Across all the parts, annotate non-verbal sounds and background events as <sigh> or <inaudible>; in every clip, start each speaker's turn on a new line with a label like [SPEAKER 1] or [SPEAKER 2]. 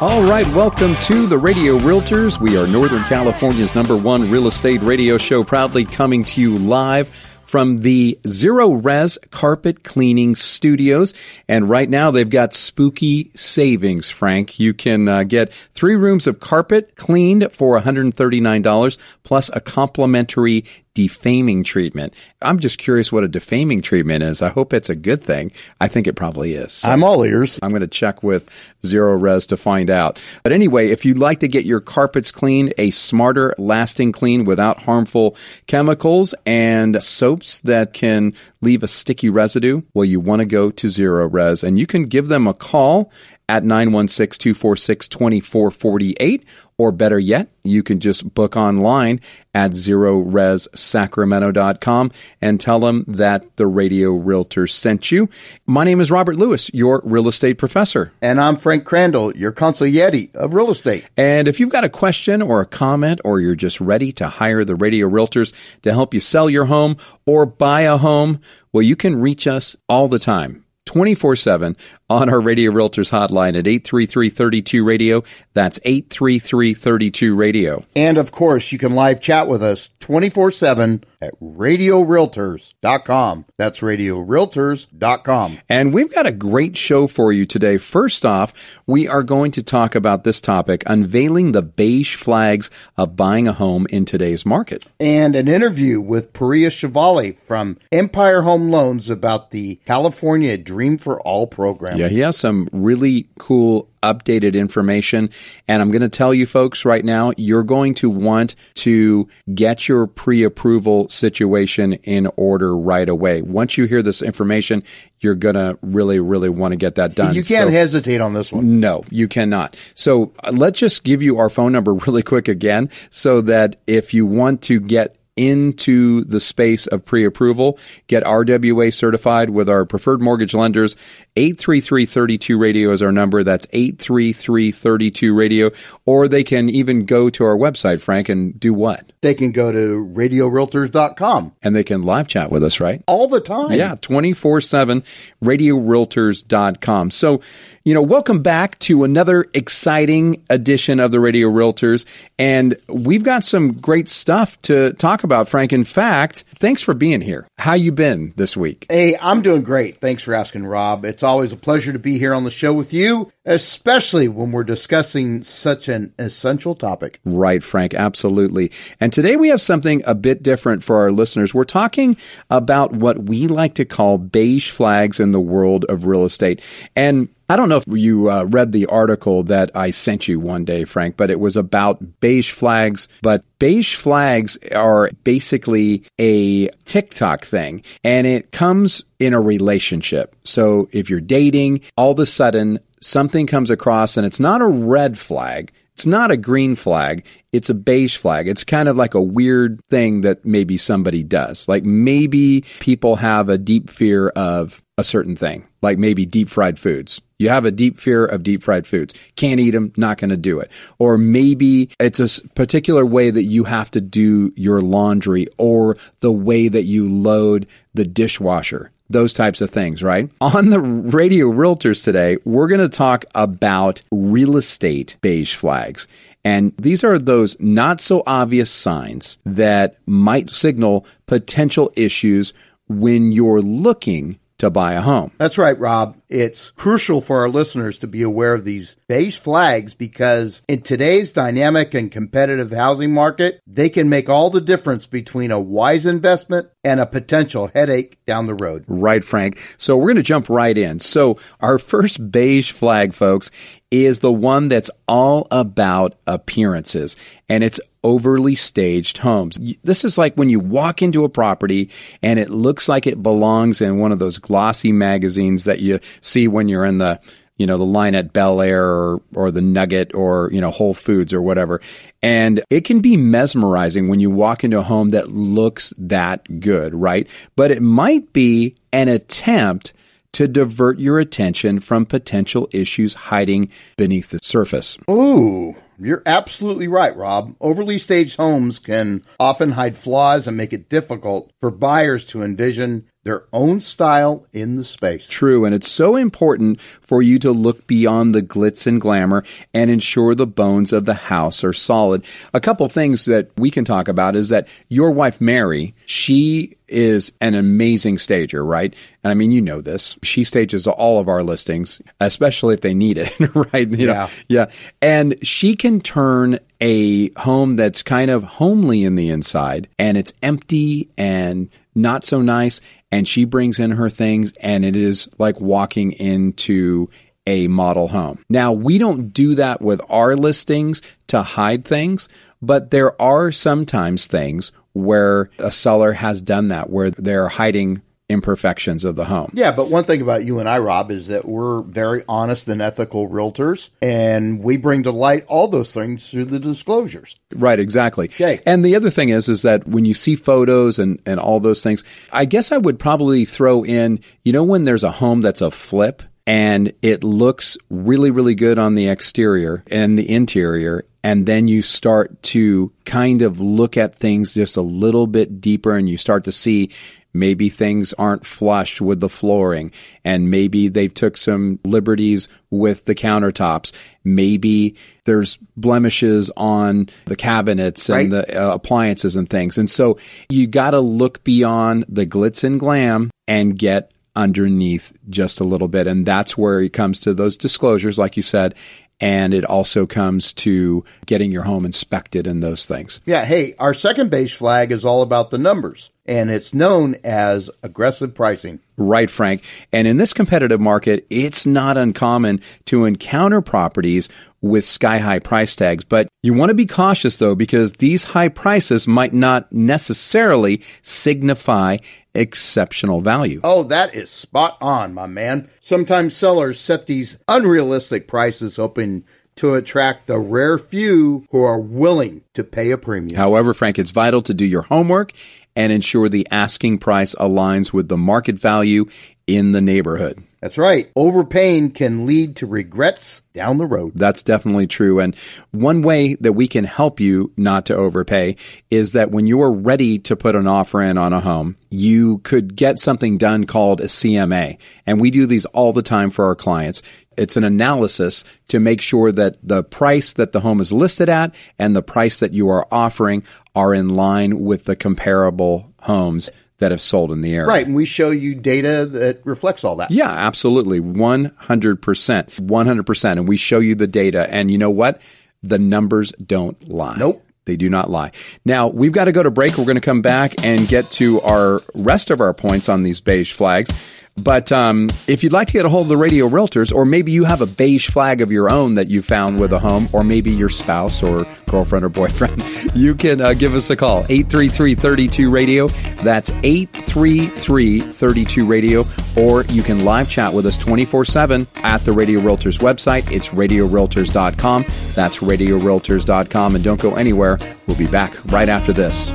[SPEAKER 1] All right, welcome to the Radio Realtors. We are Northern California's number one real estate radio show, proudly coming to you live from the Zero Res Carpet Cleaning Studios. And right now they've got spooky savings, Frank. You can uh, get three rooms of carpet cleaned for $139 plus a complimentary defaming treatment. I'm just curious what a defaming treatment is. I hope it's a good thing. I think it probably is. So
[SPEAKER 2] I'm all ears.
[SPEAKER 1] I'm going to check with Zero Res to find out. But anyway, if you'd like to get your carpets cleaned, a smarter, lasting clean without harmful chemicals and soaps that can leave a sticky residue, well, you want to go to Zero Res and you can give them a call at 916-246-2448 or better yet, you can just book online at zeroresSacramento.com and tell them that the Radio Realtor sent you. My name is Robert Lewis, your real estate professor.
[SPEAKER 2] And I'm Frank Crandall, your consigliere of real estate.
[SPEAKER 1] And if you've got a question or a comment, or you're just ready to hire the Radio Realtors to help you sell your home or buy a home, well, you can reach us all the time. 24 7 on our Radio Realtors hotline at 833 32 Radio. That's 833 32 Radio.
[SPEAKER 2] And of course, you can live chat with us 24 7 at radiorealtors.com. That's radiorealtors.com.
[SPEAKER 1] And we've got a great show for you today. First off, we are going to talk about this topic unveiling the beige flags of buying a home in today's market.
[SPEAKER 2] And an interview with Pooria Shahvali from Empire Home Loans about the California Dream for All program.
[SPEAKER 1] Yeah, he has some really cool updated information. And I'm going to tell you folks right now, you're going to want to get your pre approval situation in order right away. Once you hear this information, you're going to really, really want to get that done.
[SPEAKER 2] You can't
[SPEAKER 1] So-
[SPEAKER 2] hesitate on this one.
[SPEAKER 1] no, you cannot. So uh, let's just give you our phone number <laughs> really quick again so that if you want to get into the space of pre-approval, get RWA certified with our preferred mortgage lenders. 833-32 radio is our number. That's 833-32 radio. Or they can even go to our website, Frank, and do what?
[SPEAKER 2] They can go to radiorealtors.com
[SPEAKER 1] And they can live chat with us, right?
[SPEAKER 2] all the time.
[SPEAKER 1] Yeah, 24 7, radiorealtors.com. So, you know, welcome back to another exciting edition of the Radio Realtors. And we've got some great stuff to talk about, Frank. In fact, thanks for being here. How you been this week?
[SPEAKER 2] Hey, I'm doing great. Thanks for asking, Rob. It's always a pleasure to be here on the show with you, especially when we're discussing such an essential topic.
[SPEAKER 1] Right, Frank, absolutely. And today we have something a bit different for our listeners. We're talking about what we like to call beige flags in the world of real estate. And I don't know if you uh, read the article that I sent you one day, Frank, but it was about beige flags. But beige flags are basically a TikTok thing, and it comes in a relationship. So if you're dating, all of a sudden something comes across and it's not a red flag. It's not a green flag. It's a beige flag. It's kind of like a weird thing that maybe somebody does. Like maybe people have a deep fear of a certain thing, like maybe deep fried foods. You have a deep fear of deep fried foods. Can't eat them, not going to do it. Or maybe it's a particular way that you have to do your laundry or the way that you load the dishwasher those types of things, right? On the Radio Realtors today, we're going to talk about real estate beige flags. And these are those not so obvious signs that might signal potential issues when you're looking to buy a home.
[SPEAKER 2] That's right, Rob. It's crucial for our listeners to be aware of these beige flags because in today's dynamic and competitive housing market, they can make all the difference between a wise investment and a potential headache down the road.
[SPEAKER 1] Right, Frank. So we're going to jump right in. So our first beige flag, folks, is the one that's all about appearances and it's overly staged homes. This is like when you walk into a property and it looks like it belongs in one of those glossy magazines that you see when you're in the you know, the line at Bel Air or, or the Nugget or, you know, Whole Foods or whatever. And it can be mesmerizing when you walk into a home that looks that good, right? But it might be an attempt to divert your attention from potential issues hiding beneath the surface.
[SPEAKER 2] Ooh, you're absolutely right, Rob. Overly staged homes can often hide flaws and make it difficult for buyers to envision their own style in the space.
[SPEAKER 1] True, and it's so important for you to look beyond the glitz and glamour and ensure the bones of the house are solid. A couple things that we can talk about is that your wife Mary, she is an amazing stager, right? And I mean, you know this. She stages all of our listings, especially if they need it, <laughs> right? You
[SPEAKER 2] Yeah.
[SPEAKER 1] know, yeah. And she can turn a home that's kind of homely in the inside and it's empty and not so nice. And she brings in her things and it is like walking into a model home. Now, we don't do that with our listings to hide things, but there are sometimes things where a seller has done that, where they're hiding imperfections of the home.
[SPEAKER 2] Yeah, but one thing about you and I, Rob, is that we're very honest and ethical realtors, and we bring to light all those things through the disclosures.
[SPEAKER 1] Right, exactly.
[SPEAKER 2] Okay.
[SPEAKER 1] And the other thing is, is that when you see photos and, and all those things, I guess I would probably throw in, you know, when there's a home that's a flip and it looks really, really good on the exterior and the interior. And then you start to kind of look at things just a little bit deeper and you start to see maybe things aren't flush with the flooring and maybe they took some liberties with the countertops. Maybe there's blemishes on the cabinets and
[SPEAKER 2] Right.
[SPEAKER 1] the uh, appliances and things. And so you got to look beyond the glitz and glam and get underneath just a little bit. And that's where it comes to those disclosures like you said and it also comes to getting your home inspected and those things.
[SPEAKER 2] Yeah, hey, our second beige flag is all about the numbers, and it's known as aggressive pricing.
[SPEAKER 1] Right, Frank. And in this competitive market, it's not uncommon to encounter properties with sky high price tags. But you want to be cautious though, because these high prices might not necessarily signify exceptional value.
[SPEAKER 2] Oh, that is spot on, my man. Sometimes sellers set these unrealistic prices hoping to attract the rare few who are willing to pay a premium.
[SPEAKER 1] However, Frank, it's vital to do your homework and ensure the asking price aligns with the market value in the neighborhood.
[SPEAKER 2] That's right. Overpaying can lead to regrets down the road.
[SPEAKER 1] That's definitely true. And one way that we can help you not to overpay is that when you're ready to put an offer in on a home, you could get something done called a CMA. And we do these all the time for our clients. It's an analysis to make sure that the price that the home is listed at and the price that you are offering are in line with the comparable homes that have sold in the area.
[SPEAKER 2] Right, and we show you data that reflects all that.
[SPEAKER 1] Yeah, absolutely. 100%. 100%. And we show you the data. And you know what? The numbers don't lie.
[SPEAKER 2] Nope.
[SPEAKER 1] They do not lie. Now, we've got to go to break. We're going to come back and get to our rest of our points on these beige flags. But um, if you'd like to get a hold of the radio realtors, or maybe you have a beige flag of your own that you found with a home, or maybe your spouse or girlfriend or boyfriend, <laughs> you can uh, give us a call 833 32 radio. That's 833 32 radio. Or you can live chat with us 24 7 at the Radio Realtors website. It's radiorealtors.com. That's radiorealtors.com. And don't go anywhere. We'll be back right after this.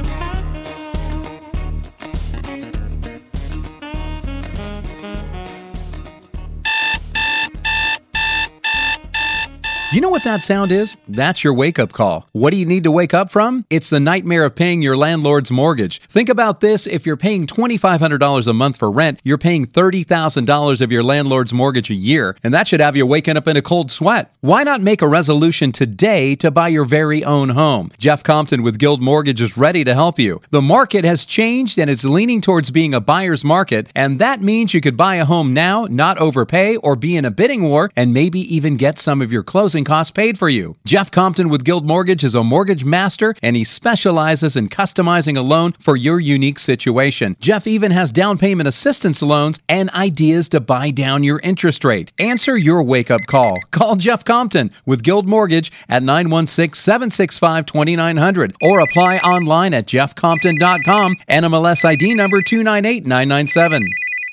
[SPEAKER 1] You know what that sound is? That's your wake up call. What do you need to wake up from? It's the nightmare of paying your landlord's mortgage. Think about this if you're paying $2,500 a month for rent, you're paying $30,000 of your landlord's mortgage a year, and that should have you waking up in a cold sweat. Why not make a resolution today to buy your very own home? Jeff Compton with Guild Mortgage is ready to help you. The market has changed and it's leaning towards being a buyer's market, and that means you could buy a home now, not overpay, or be in a bidding war, and maybe even get some of your closing costs paid for you. Jeff Compton with Guild Mortgage is a mortgage master and he specializes in customizing a loan for your unique situation. Jeff even has down payment assistance loans and ideas to buy down your interest rate. Answer your wake up call. Call Jeff Compton with Guild Mortgage at 916 765 2900 or apply online at jeffcompton.com. NMLS ID number 298997.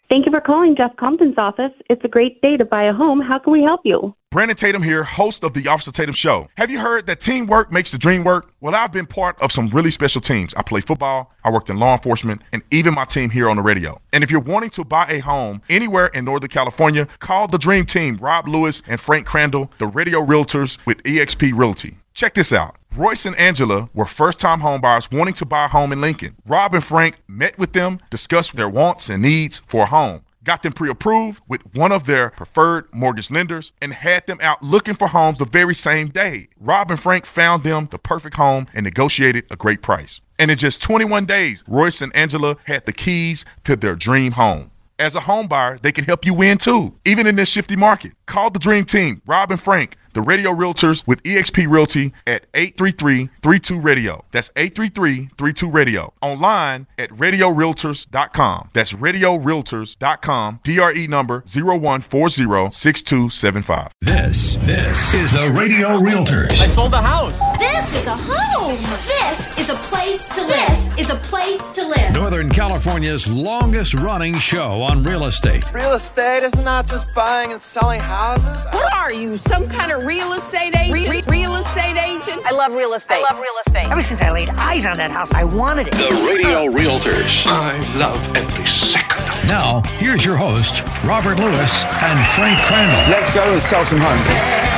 [SPEAKER 3] Thank you for calling Jeff Compton's office. It's a great day to buy a home. How can we help you?
[SPEAKER 4] Brandon Tatum here, host of the Officer Tatum Show. Have you heard that teamwork makes the dream work? Well, I've been part of some really special teams. I play football, I worked in law enforcement, and even my team here on the radio. And if you're wanting to buy a home anywhere in Northern California, call the Dream Team, Rob Lewis and Frank Crandall, the radio realtors with eXp Realty. Check this out. Royce and Angela were first time homebuyers wanting to buy a home in Lincoln. Rob and Frank met with them, discussed their wants and needs for a home, got them pre approved with one of their preferred mortgage lenders, and had them out looking for homes the very same day. Rob and Frank found them the perfect home and negotiated a great price. And in just 21 days, Royce and Angela had the keys to their dream home. As a home buyer, they can help you win too, even in this shifty market. Call the Dream Team, Rob and Frank, the radio realtors with eXp Realty at 833-32-RADIO. That's 833-32-RADIO. Online at radiorealtors.com. That's radiorealtors.com. DRE number 01406275.
[SPEAKER 5] This, this is the Radio Realtors.
[SPEAKER 6] I sold the house.
[SPEAKER 7] This is a home. This is a place to live. This is a place to live.
[SPEAKER 5] Northern California's longest running show on real estate.
[SPEAKER 6] Real estate is not just buying and selling houses.
[SPEAKER 8] What are you, some kind of real estate agent? Re- real estate agent?
[SPEAKER 9] I love real estate. I love real estate. Ever since I laid eyes on that house, I wanted it.
[SPEAKER 10] The Radio Realtors. I love every second.
[SPEAKER 5] Now, here's your host, Robert Lewis and Frank Crandall.
[SPEAKER 11] Let's go and sell some homes.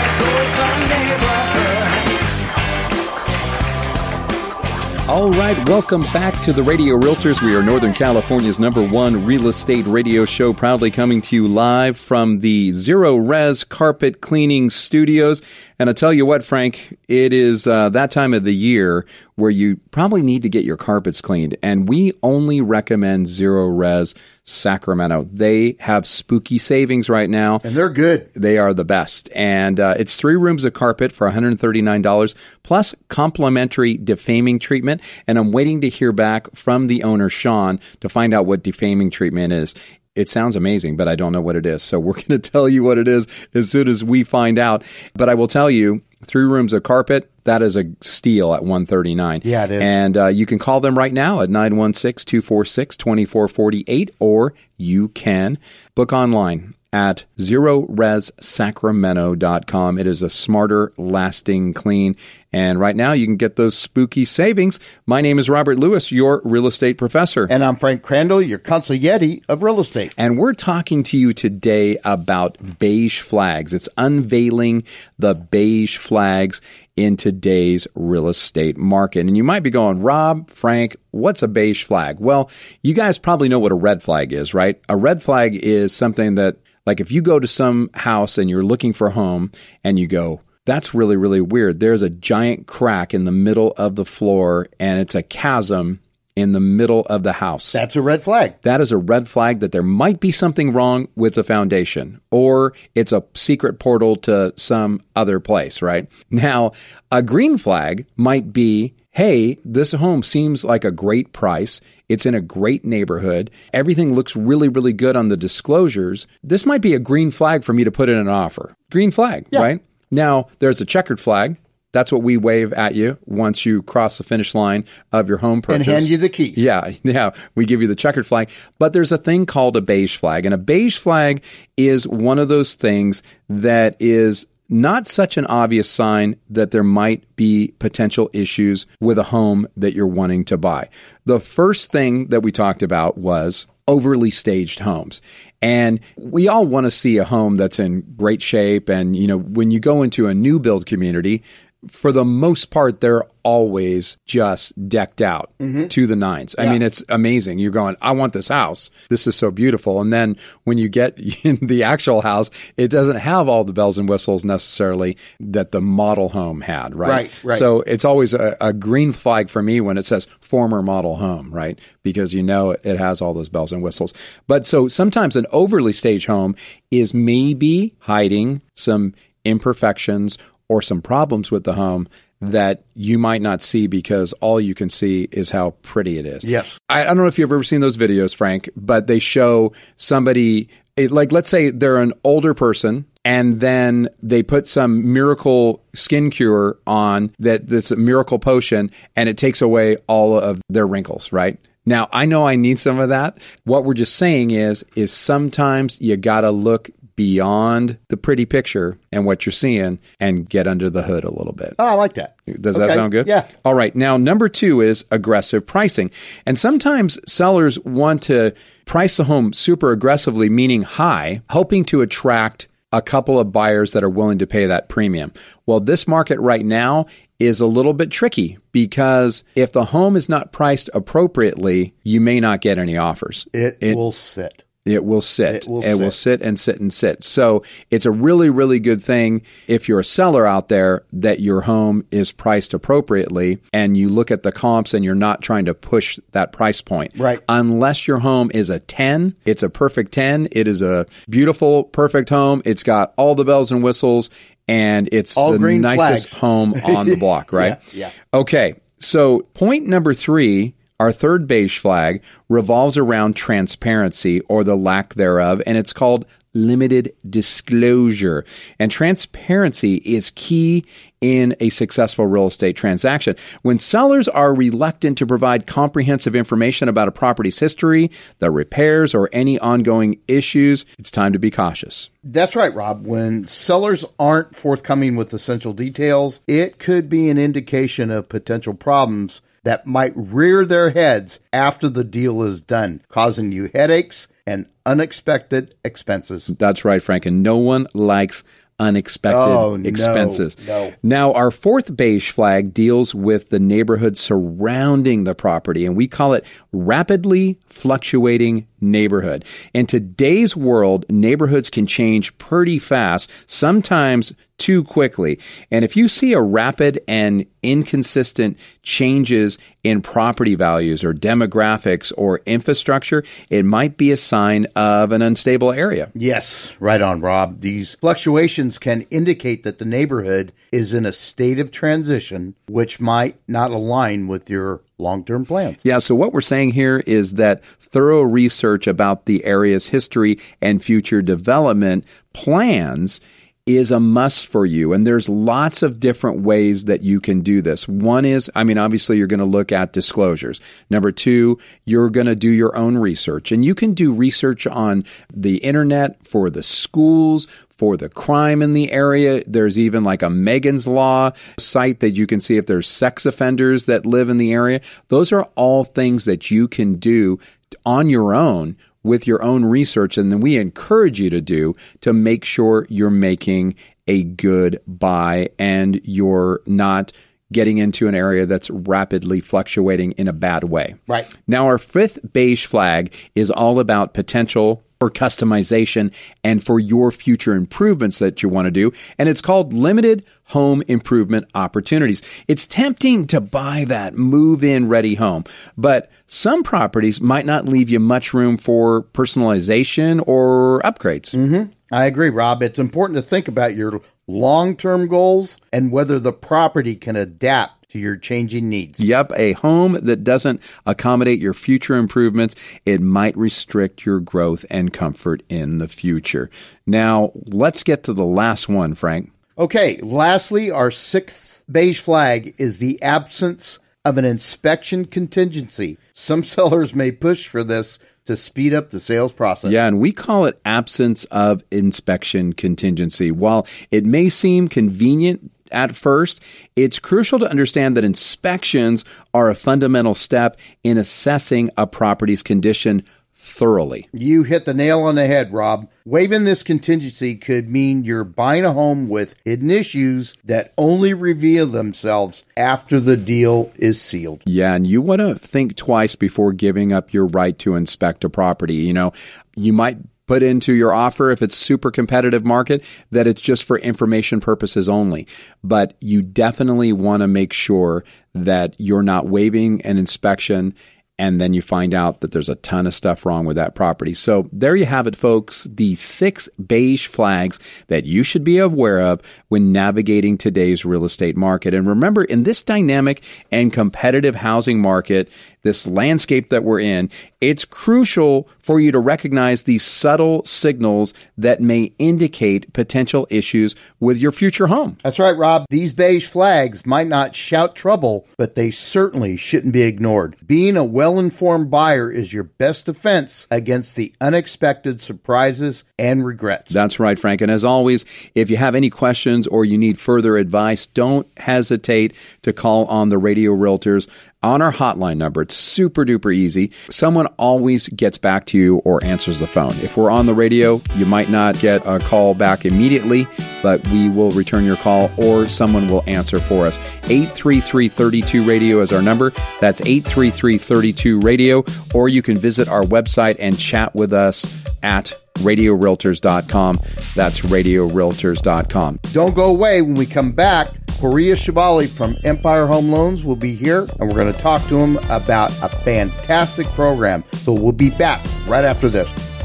[SPEAKER 1] All right, welcome back to the Radio Realtors. We are Northern California's number one real estate radio show, proudly coming to you live from the Zero Res Carpet Cleaning Studios. And I tell you what, Frank, it is uh, that time of the year where you probably need to get your carpets cleaned. And we only recommend Zero Res Sacramento. They have spooky savings right now.
[SPEAKER 2] And they're good.
[SPEAKER 1] They are the best. And uh, it's three rooms of carpet for $139 plus complimentary defaming treatment. And I'm waiting to hear back from the owner, Sean, to find out what defaming treatment is. It sounds amazing, but I don't know what it is. So we're <laughs> going to tell you what it is as soon as we find out. But I will tell you, three rooms of carpet, that is a steal at 139
[SPEAKER 2] Yeah, it is.
[SPEAKER 1] and uh, you can call them right now at 916-246-2448 or you can book online at zeroresacramento.com. It is a smarter, lasting clean. And right now you can get those spooky savings. My name is Robert Lewis, your real estate professor.
[SPEAKER 2] And I'm Frank Crandall, your consigliere of real estate.
[SPEAKER 1] And we're talking to you today about beige flags. It's unveiling the beige flags in today's real estate market. And you might be going, Rob, Frank, what's a beige flag? Well, you guys probably know what a red flag is, right? A red flag is something that, like, if you go to some house and you're looking for a home and you go, that's really, really weird. There's a giant crack in the middle of the floor and it's a chasm in the middle of the house.
[SPEAKER 2] That's a red flag.
[SPEAKER 1] That is a red flag that there might be something wrong with the foundation or it's a secret portal to some other place, right? Now, a green flag might be hey, this home seems like a great price. It's in a great neighborhood. Everything looks really, really good on the disclosures. This might be a green flag for me to put in an offer. Green flag, right? Now, there's a checkered flag. That's what we wave at you once you cross the finish line of your home purchase.
[SPEAKER 2] And hand you the keys.
[SPEAKER 1] Yeah, yeah. We give you the checkered flag. But there's a thing called a beige flag. And a beige flag is one of those things that is not such an obvious sign that there might be potential issues with a home that you're wanting to buy. The first thing that we talked about was overly staged homes. And we all want to see a home that's in great shape. And, you know, when you go into a new build community, for the most part, they're always just decked out
[SPEAKER 2] Mm-hmm.
[SPEAKER 1] to the nines. I mean, it's amazing. You're going, I want this house. This is so beautiful. And then when you get <laughs> in the actual house, it doesn't have all the bells and whistles necessarily that the model home had, right?
[SPEAKER 2] Right, right.
[SPEAKER 1] So it's always a, a green flag for me when it says former model home, right? Because you know it, it has all those bells and whistles. But so sometimes an overly staged home is maybe hiding some imperfections or some problems with the home that you might not see because all you can see is how pretty it is.
[SPEAKER 2] Yes.
[SPEAKER 1] I, I don't know if you've ever seen those videos, Frank, but they show somebody, it- like, let's say they're an older person and then they put some miracle skin cure on that, this miracle potion, and it takes away all of their wrinkles, right? Now, I know I need some of that. What we're just saying is, is sometimes you got to look beyond the pretty picture and what you're seeing and get under the hood a little bit.
[SPEAKER 2] Oh, I like that.
[SPEAKER 1] Does that sound good?
[SPEAKER 2] Yeah.
[SPEAKER 1] All right. Now, number two is aggressive pricing. And sometimes sellers want to price the home super aggressively, meaning high, hoping to attract a couple of buyers that are willing to pay that premium. Well, this market right now is a little bit tricky because if the home is not priced appropriately, you may not get any offers.
[SPEAKER 2] It, will sit.
[SPEAKER 1] It will sit.
[SPEAKER 2] It will
[SPEAKER 1] will sit and sit and sit. So it's a really, really good thing if you're a seller out there that your home is priced appropriately and you look at the comps and you're not trying to push that price point.
[SPEAKER 2] Right.
[SPEAKER 1] Unless your home is a 10, it's a perfect 10. It is a beautiful, perfect home. It's got all the bells and whistles and it's
[SPEAKER 2] All
[SPEAKER 1] the nicest
[SPEAKER 2] flags.
[SPEAKER 1] home on the block, <laughs> right?
[SPEAKER 2] Yeah,
[SPEAKER 1] Okay. So point number three our third beige flag revolves around transparency or the lack thereof, and it's called limited disclosure. And transparency is key in a successful real estate transaction. When sellers are reluctant to provide comprehensive information about a property's history, the repairs, or any ongoing issues, it's time to be cautious.
[SPEAKER 2] That's right, Rob. When sellers aren't forthcoming with essential details, it could be an indication of potential problems that might rear their heads after the deal is done, causing you headaches and unexpected expenses.
[SPEAKER 1] That's right, Frank. And no one likes unexpected
[SPEAKER 2] Oh, no,
[SPEAKER 1] expenses.
[SPEAKER 2] no.
[SPEAKER 1] Now, our fourth beige flag deals with the neighborhood surrounding the property, and we call it rapidly fluctuating neighborhood. In today's world, neighborhoods can change pretty fast, sometimes too quickly. And if you see a rapid and inconsistent changes in property values or demographics or infrastructure, it might be a sign of an unstable area.
[SPEAKER 2] Yes, right on, Rob. These fluctuations can indicate that the neighborhood is in a state of transition, which might not align with your long term plans.
[SPEAKER 1] Yeah, so what we're saying here is that thorough research about the area's history and future development plans is a must for you. And there's lots of different ways that you can do this. One is, I mean, obviously, you're going to look at disclosures. Number two, you're going to do your own research. And you can do research on the internet for the schools, for the crime in the area. There's even like a Megan's Law site that you can see if there's sex offenders that live in the area. Those are all things that you can do on your own with your own research. And then we encourage you to do to make sure you're making a good buy and you're not getting into an area that's rapidly fluctuating in a bad way.
[SPEAKER 2] Right.
[SPEAKER 1] Now, our fifth beige flag is all about potential for customization and for your future improvements that you want to do. And it's called limited home improvement opportunities. It's tempting to buy that move in ready home, but some properties might not leave you much room for personalization or upgrades.
[SPEAKER 2] Mm-hmm. I agree, Rob. It's important to think about your long term goals and whether the property can adapt to your changing needs.
[SPEAKER 1] Yep, a home that doesn't accommodate your future improvements, it might restrict your growth and comfort in the future. Now, let's get to the last one, Frank.
[SPEAKER 2] Okay, lastly, our sixth beige flag is the absence of an inspection contingency. Some <laughs> sellers may push for this to speed up the sales process.
[SPEAKER 1] Yeah, and we call it absence of inspection contingency. While it may seem convenient at first, it's crucial to understand that inspections are a fundamental step in assessing a property's condition thoroughly.
[SPEAKER 2] You hit the nail on the head, Rob. Waiving this contingency could mean you're buying a home with hidden issues that only reveal themselves after the deal is sealed.
[SPEAKER 1] Yeah, and you want to think twice before giving up your right to inspect a property. You know, you might put into your offer if it's super competitive market that it's just for information purposes only but you definitely want to make sure that you're not waiving an inspection and then you find out that there's a ton of stuff wrong with that property. So there you have it, folks. The six beige flags that you should be aware of when navigating today's real estate market. And remember, in this dynamic and competitive housing market, this landscape that we're in, it's crucial for you to recognize these subtle signals that may indicate potential issues with your future home.
[SPEAKER 2] That's right, Rob. These beige flags might not shout trouble, but they certainly shouldn't be ignored. Being a well informed buyer is your best defense against the unexpected surprises and regrets.
[SPEAKER 1] That's right, Frank. And as always, if you have any questions or you need further advice, don't hesitate to call on the radio realtors on our hotline number. It's super duper easy. Someone always gets back to you or answers the phone. If we're on the radio, you might not get a call back immediately, but we will return your call or someone will answer for us. 833 32 radio is our number. That's 833 32 radio. Or you can visit our website and chat with us at radiorealtors.com. That's radiorealtors.com.
[SPEAKER 2] Don't go away when we come back. Pooria Shahvali from Empire Home Loans will be here, and we're going to talk to him about a fantastic program. So we'll be back right after this.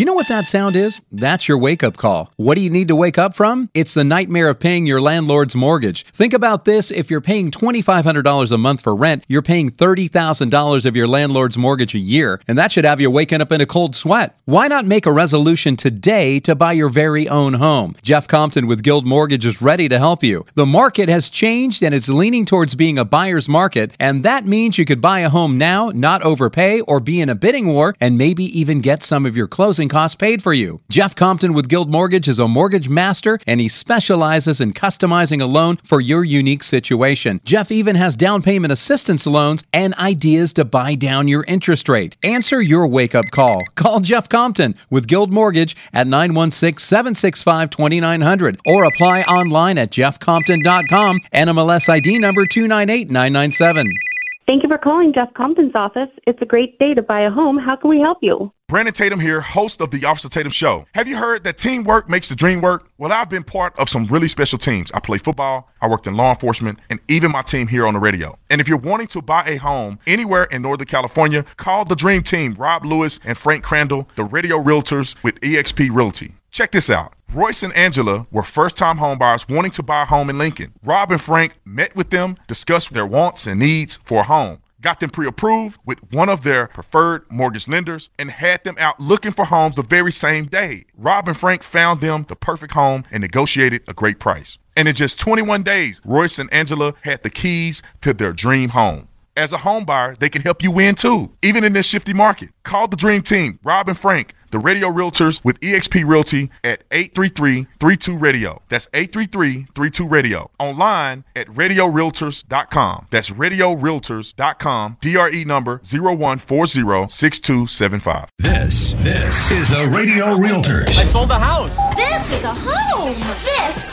[SPEAKER 1] You know what that sound is? That's your wake up call. What do you need to wake up from? It's the nightmare of paying your landlord's mortgage. Think about this if you're paying $2,500 a month for rent, you're paying $30,000 of your landlord's mortgage a year, and that should have you waking up in a cold sweat. Why not make a resolution today to buy your very own home? Jeff Compton with Guild Mortgage is ready to help you. The market has changed and it's leaning towards being a buyer's market, and that means you could buy a home now, not overpay, or be in a bidding war, and maybe even get some of your closing costs paid for you. Jeff Compton with Guild Mortgage is a mortgage master and he specializes in customizing a loan for your unique situation. Jeff even has down payment assistance loans and ideas to buy down your interest rate. Answer your wake up call. Call Jeff Compton with Guild Mortgage at 916 765 2900 or apply online at jeffcompton.com. NMLS ID number 298997.
[SPEAKER 3] Thank you for calling Jeff Compton's office. It's a great day to buy a home. How can we help you?
[SPEAKER 4] Brandon Tatum here, host of the Officer Tatum Show. Have you heard that teamwork makes the dream work? Well, I've been part of some really special teams. I play football, I worked in law enforcement, and even my team here on the radio. And if you're wanting to buy a home anywhere in Northern California, call the Dream Team, Rob Lewis and Frank Crandall, the radio realtors with eXp Realty. Check this out. Royce and Angela were first time homebuyers wanting to buy a home in Lincoln. Rob and Frank met with them, discussed their wants and needs for a home, got them pre approved with one of their preferred mortgage lenders, and had them out looking for homes the very same day. Rob and Frank found them the perfect home and negotiated a great price. And in just 21 days, Royce and Angela had the keys to their dream home. As a home buyer, they can help you win too, even in this shifty market. Call the Dream Team, Rob and Frank, the radio realtors with eXp Realty at 833-32-RADIO. That's 833-32-RADIO. Online at radiorealtors.com. That's radiorealtors.com. DRE number 01406275.
[SPEAKER 5] This, this is the Radio Realtors.
[SPEAKER 6] I sold the house.
[SPEAKER 7] This is a home. This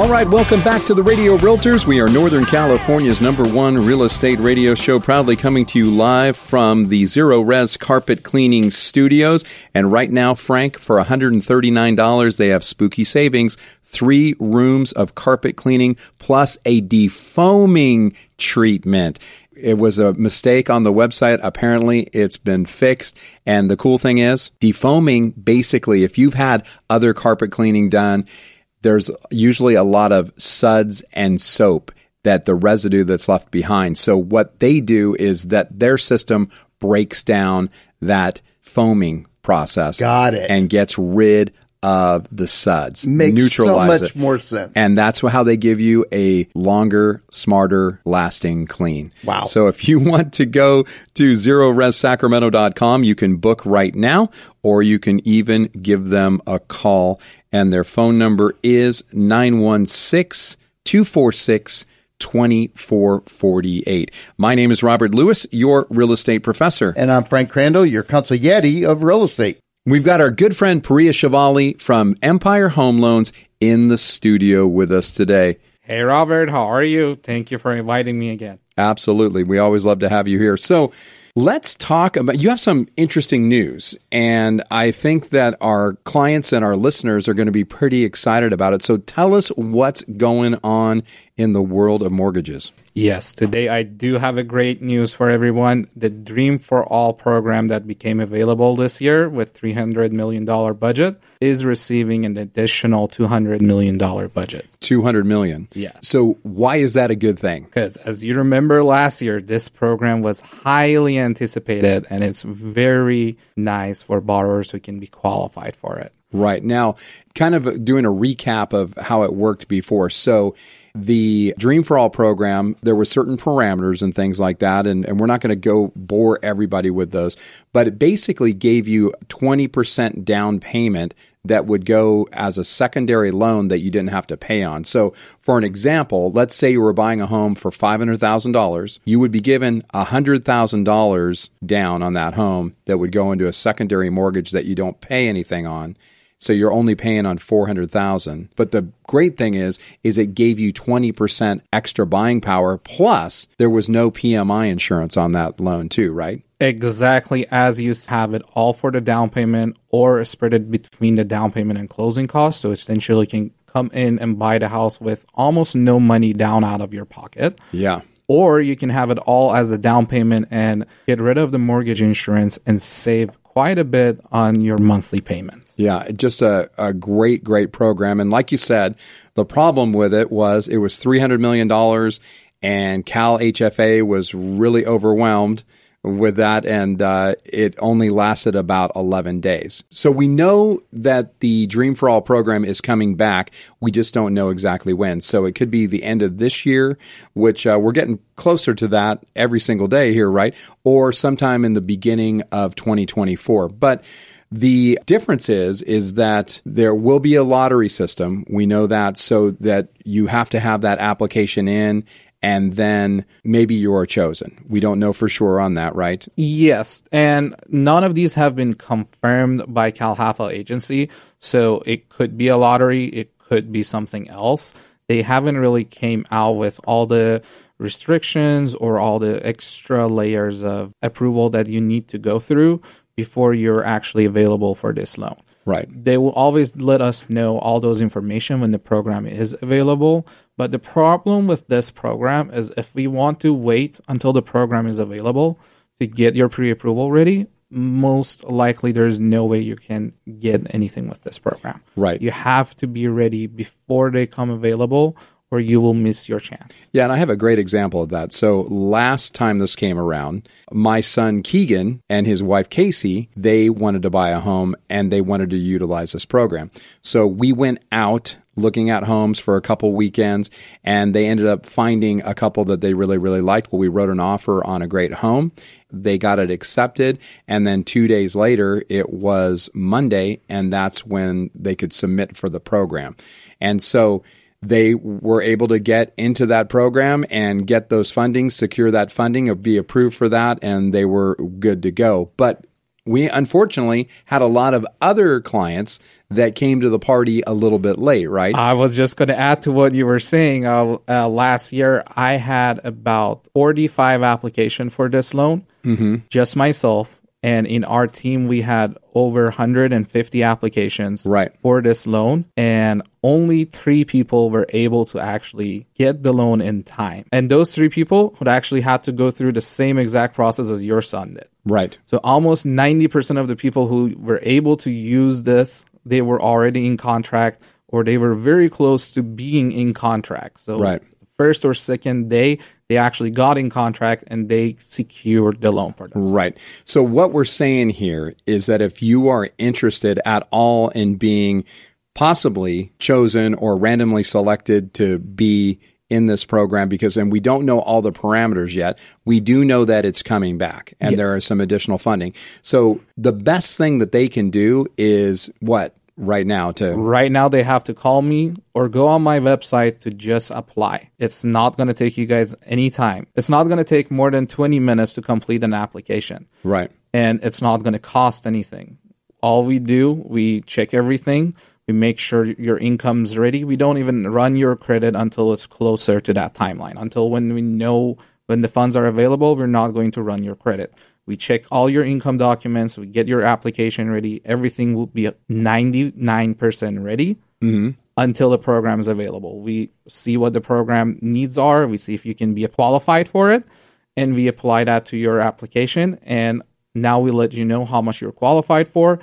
[SPEAKER 1] All right, welcome back to the Radio Realtors. We are Northern California's number one real estate radio show, proudly coming to you live from the Zero Res Carpet Cleaning Studios. And right now, Frank, for $139, they have spooky savings three rooms of carpet cleaning plus a defoaming treatment. It was a mistake on the website. Apparently, it's been fixed. And the cool thing is, defoaming basically, if you've had other carpet cleaning done, there's usually a lot of suds and soap that the residue that's left behind. So what they do is that their system breaks down that foaming process.
[SPEAKER 2] Got it.
[SPEAKER 1] And gets rid of the suds.
[SPEAKER 2] Makes
[SPEAKER 1] neutralize
[SPEAKER 2] so much
[SPEAKER 1] it.
[SPEAKER 2] more sense.
[SPEAKER 1] And that's how they give you a longer, smarter, lasting clean.
[SPEAKER 2] Wow.
[SPEAKER 1] So if you want to go to zeroresacramento.com, you can book right now, or you can even give them a call. And their phone number is 916 246 2448. My name is Robert Lewis, your real estate professor.
[SPEAKER 2] And I'm Frank Crandall, your consigliere of real estate.
[SPEAKER 1] We've got our good friend Pooria Shahvali from Empire Home Loans in the studio with us today.
[SPEAKER 12] Hey, Robert, how are you? Thank you for inviting me again.
[SPEAKER 1] Absolutely. We always love to have you here. So, Let's talk about. You have some interesting news, and I think that our clients and our listeners are going to be pretty excited about it. So, tell us what's going on in the world of mortgages.
[SPEAKER 12] Yes, today I do have a great news for everyone. The Dream for All program that became available this year with $300 million budget is receiving an additional $200 million budget.
[SPEAKER 1] 200 million.
[SPEAKER 12] Yeah.
[SPEAKER 1] So why is that a good thing?
[SPEAKER 12] Because as you remember last year, this program was highly anticipated and it's very nice for borrowers who can be qualified for it.
[SPEAKER 1] Right. Now, kind of doing a recap of how it worked before. So, the Dream for All program, there were certain parameters and things like that, and, and we're not going to go bore everybody with those, but it basically gave you 20% down payment that would go as a secondary loan that you didn't have to pay on. So, for an example, let's say you were buying a home for $500,000, you would be given $100,000 down on that home that would go into a secondary mortgage that you don't pay anything on. So you're only paying on 400,000. But the great thing is is it gave you 20% extra buying power plus there was no PMI insurance on that loan too, right?
[SPEAKER 12] Exactly as you have it all for the down payment or spread it between the down payment and closing costs. So essentially can come in and buy the house with almost no money down out of your pocket.
[SPEAKER 1] Yeah.
[SPEAKER 12] Or you can have it all as a down payment and get rid of the mortgage insurance and save quite a bit on your monthly payment.
[SPEAKER 1] Yeah, just a, a great, great program. And like you said, the problem with it was it was $300 million and Cal HFA was really overwhelmed with that, and uh, it only lasted about 11 days. So we know that the Dream for All program is coming back. We just don't know exactly when. So it could be the end of this year, which uh, we're getting closer to that every single day here, right? Or sometime in the beginning of 2024. But the difference is is that there will be a lottery system. We know that so that you have to have that application in and then maybe you're chosen. We don't know for sure on that, right?
[SPEAKER 12] Yes, and none of these have been confirmed by CalHFA agency, so it could be a lottery, it could be something else. They haven't really came out with all the restrictions or all the extra layers of approval that you need to go through before you're actually available for this loan.
[SPEAKER 1] Right.
[SPEAKER 12] They will always let us know all those information when the program is available. But the problem with this program is if we want to wait until the program is available to get your pre approval ready, most likely there's no way you can get anything with this program.
[SPEAKER 1] Right.
[SPEAKER 12] You have to be ready before they come available or you will miss your chance.
[SPEAKER 1] Yeah, and I have a great example of that. So last time this came around, my son Keegan and his wife Casey, they wanted to buy a home and they wanted to utilize this program. So we went out looking at homes for a couple weekends and they ended up finding a couple that they really really liked well we wrote an offer on a great home they got it accepted and then 2 days later it was Monday and that's when they could submit for the program and so they were able to get into that program and get those fundings, secure that funding, or be approved for that, and they were good to go. But we unfortunately had a lot of other clients that came to the party a little bit late, right?
[SPEAKER 12] I was just going to add to what you were saying. Uh, uh, last year, I had about 45 application for this loan,
[SPEAKER 1] mm-hmm.
[SPEAKER 12] just myself. And in our team, we had over 150 applications
[SPEAKER 1] right.
[SPEAKER 12] for this loan, and only three people were able to actually get the loan in time. And those three people would actually have to go through the same exact process as your son did.
[SPEAKER 1] Right.
[SPEAKER 12] So almost 90% of the people who were able to use this, they were already in contract or they were very close to being in contract. So
[SPEAKER 1] right.
[SPEAKER 12] first or second day, they actually got in contract and they secured the loan for them.
[SPEAKER 1] Right. So what we're saying here is that if you are interested at all in being possibly chosen or randomly selected to be in this program because and we don't know all the parameters yet. We do know that it's coming back and
[SPEAKER 12] Yes.
[SPEAKER 1] there is some additional funding. So the best thing that they can do is what right now to
[SPEAKER 12] Right now, they have to call me or go on my website to just apply. It's not going to take you guys any time. It's not going to take more than 20 minutes to complete an application.
[SPEAKER 1] right.
[SPEAKER 12] and it's not going to cost anything. All we do, we check everything. We make sure your income's ready. We don't even run your credit until it's closer to that timeline. Until when we know when the funds are available, we're not going to run your credit. We check all your income documents. We get your application ready. Everything will be 99% ready mm-hmm. until the program is available. We see what the program needs are. We see if you can be qualified for it and we apply that to your application and now we let you know how much you're qualified for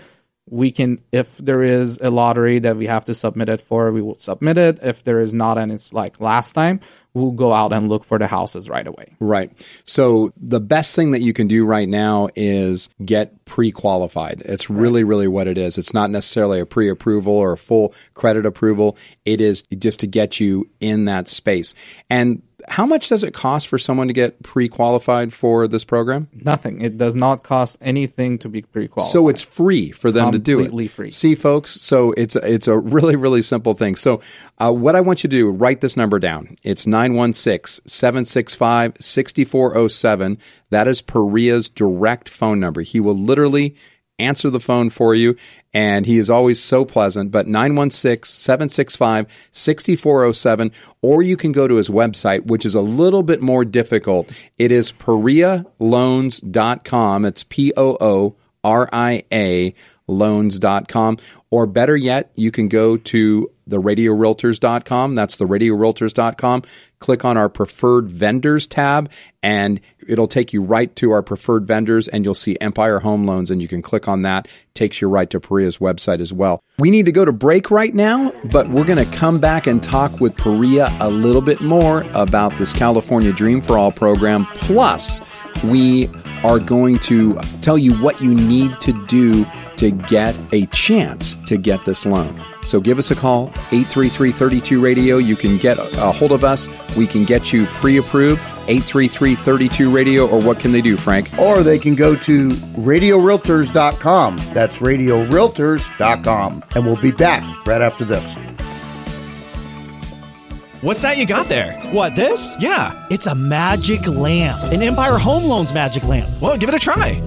[SPEAKER 12] we can if there is a lottery that we have to submit it for we will submit it if there is not and it's like last time we'll go out and look for the houses right away
[SPEAKER 1] Right. So the best thing that you can do right now is get pre-qualified. It's really, really what it is. It's not necessarily a pre-approval or a full credit approval. It is just to get you in that space. And how much does it cost for someone to get pre-qualified for this program?
[SPEAKER 12] nothing it does not cost anything to be pre-qualified
[SPEAKER 1] So it's free for them to do it.
[SPEAKER 12] Completely free.
[SPEAKER 1] See, folks. So it's it's a really really simple thing. So uh, what I want you to do, write this number down. It's 916-765-6407. That is Pooria's direct phone number. He will literally answer the phone for you and he is always so pleasant but 916-765-6407 or you can go to his website which is a little bit more difficult. It is poorialoans.com it's p-o-o R-I-A loans.com or better yet you can go to the radiorealtors.com that's the radiorealtors.com click on our preferred vendors tab and it'll take you right to our preferred vendors and you'll see empire home loans and you can click on that. Takes you right to Pooria's website as well. We need to go to break right now but we're going to come back and talk with Pooria a little bit more about this california dream for all program. Plus we are going to tell you what you need to do to get a chance to get this loan. So give us a call, 833 32 Radio. You can get a hold of us. We can get you pre approved, 833 32 Radio, or what can they do, Frank?
[SPEAKER 2] Or they can go to radiorealtors.com. That's radiorealtors.com. And we'll be back right after this.
[SPEAKER 13] What's that you got there?
[SPEAKER 14] What, this?
[SPEAKER 13] Yeah.
[SPEAKER 14] It's a magic lamp. An Empire Home Loans magic lamp.
[SPEAKER 13] Well, give it a try.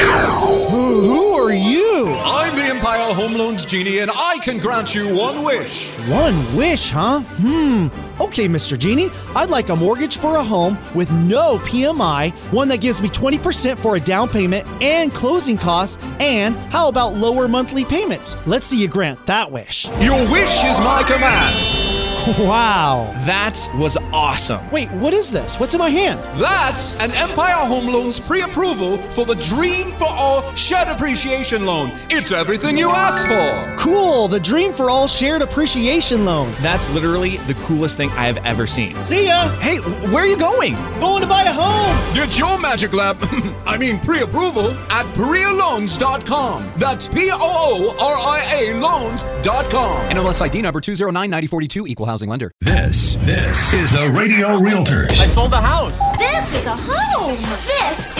[SPEAKER 14] Who, who are you?
[SPEAKER 10] I'm the Empire Home Loans Genie, and I can grant you one wish.
[SPEAKER 14] One wish, huh? Hmm. Okay, Mr. Genie, I'd like a mortgage for a home with no PMI, one that gives me 20% for a down payment and closing costs, and how about lower monthly payments? Let's see you grant that wish.
[SPEAKER 10] Your wish is my command. <laughs>
[SPEAKER 14] Wow.
[SPEAKER 13] That was awesome.
[SPEAKER 14] Wait, what is this? What's in my hand?
[SPEAKER 10] That's an Empire Home Loans pre approval for the Dream for All Shared Appreciation Loan. It's everything you asked for.
[SPEAKER 14] Cool, the Dream for All Shared Appreciation Loan.
[SPEAKER 13] That's literally the coolest thing I have ever seen.
[SPEAKER 14] See ya!
[SPEAKER 13] Hey, where are you going?
[SPEAKER 14] Going to buy a home!
[SPEAKER 10] Get your magic Lab, <laughs> I mean pre approval, at PooriaLoans.com. That's P O O R I A loans.com.
[SPEAKER 15] NMLS ID number 2099042, equal housing lender.
[SPEAKER 5] This, this is the Radio Realtors.
[SPEAKER 13] I sold the house.
[SPEAKER 7] This is a home. This is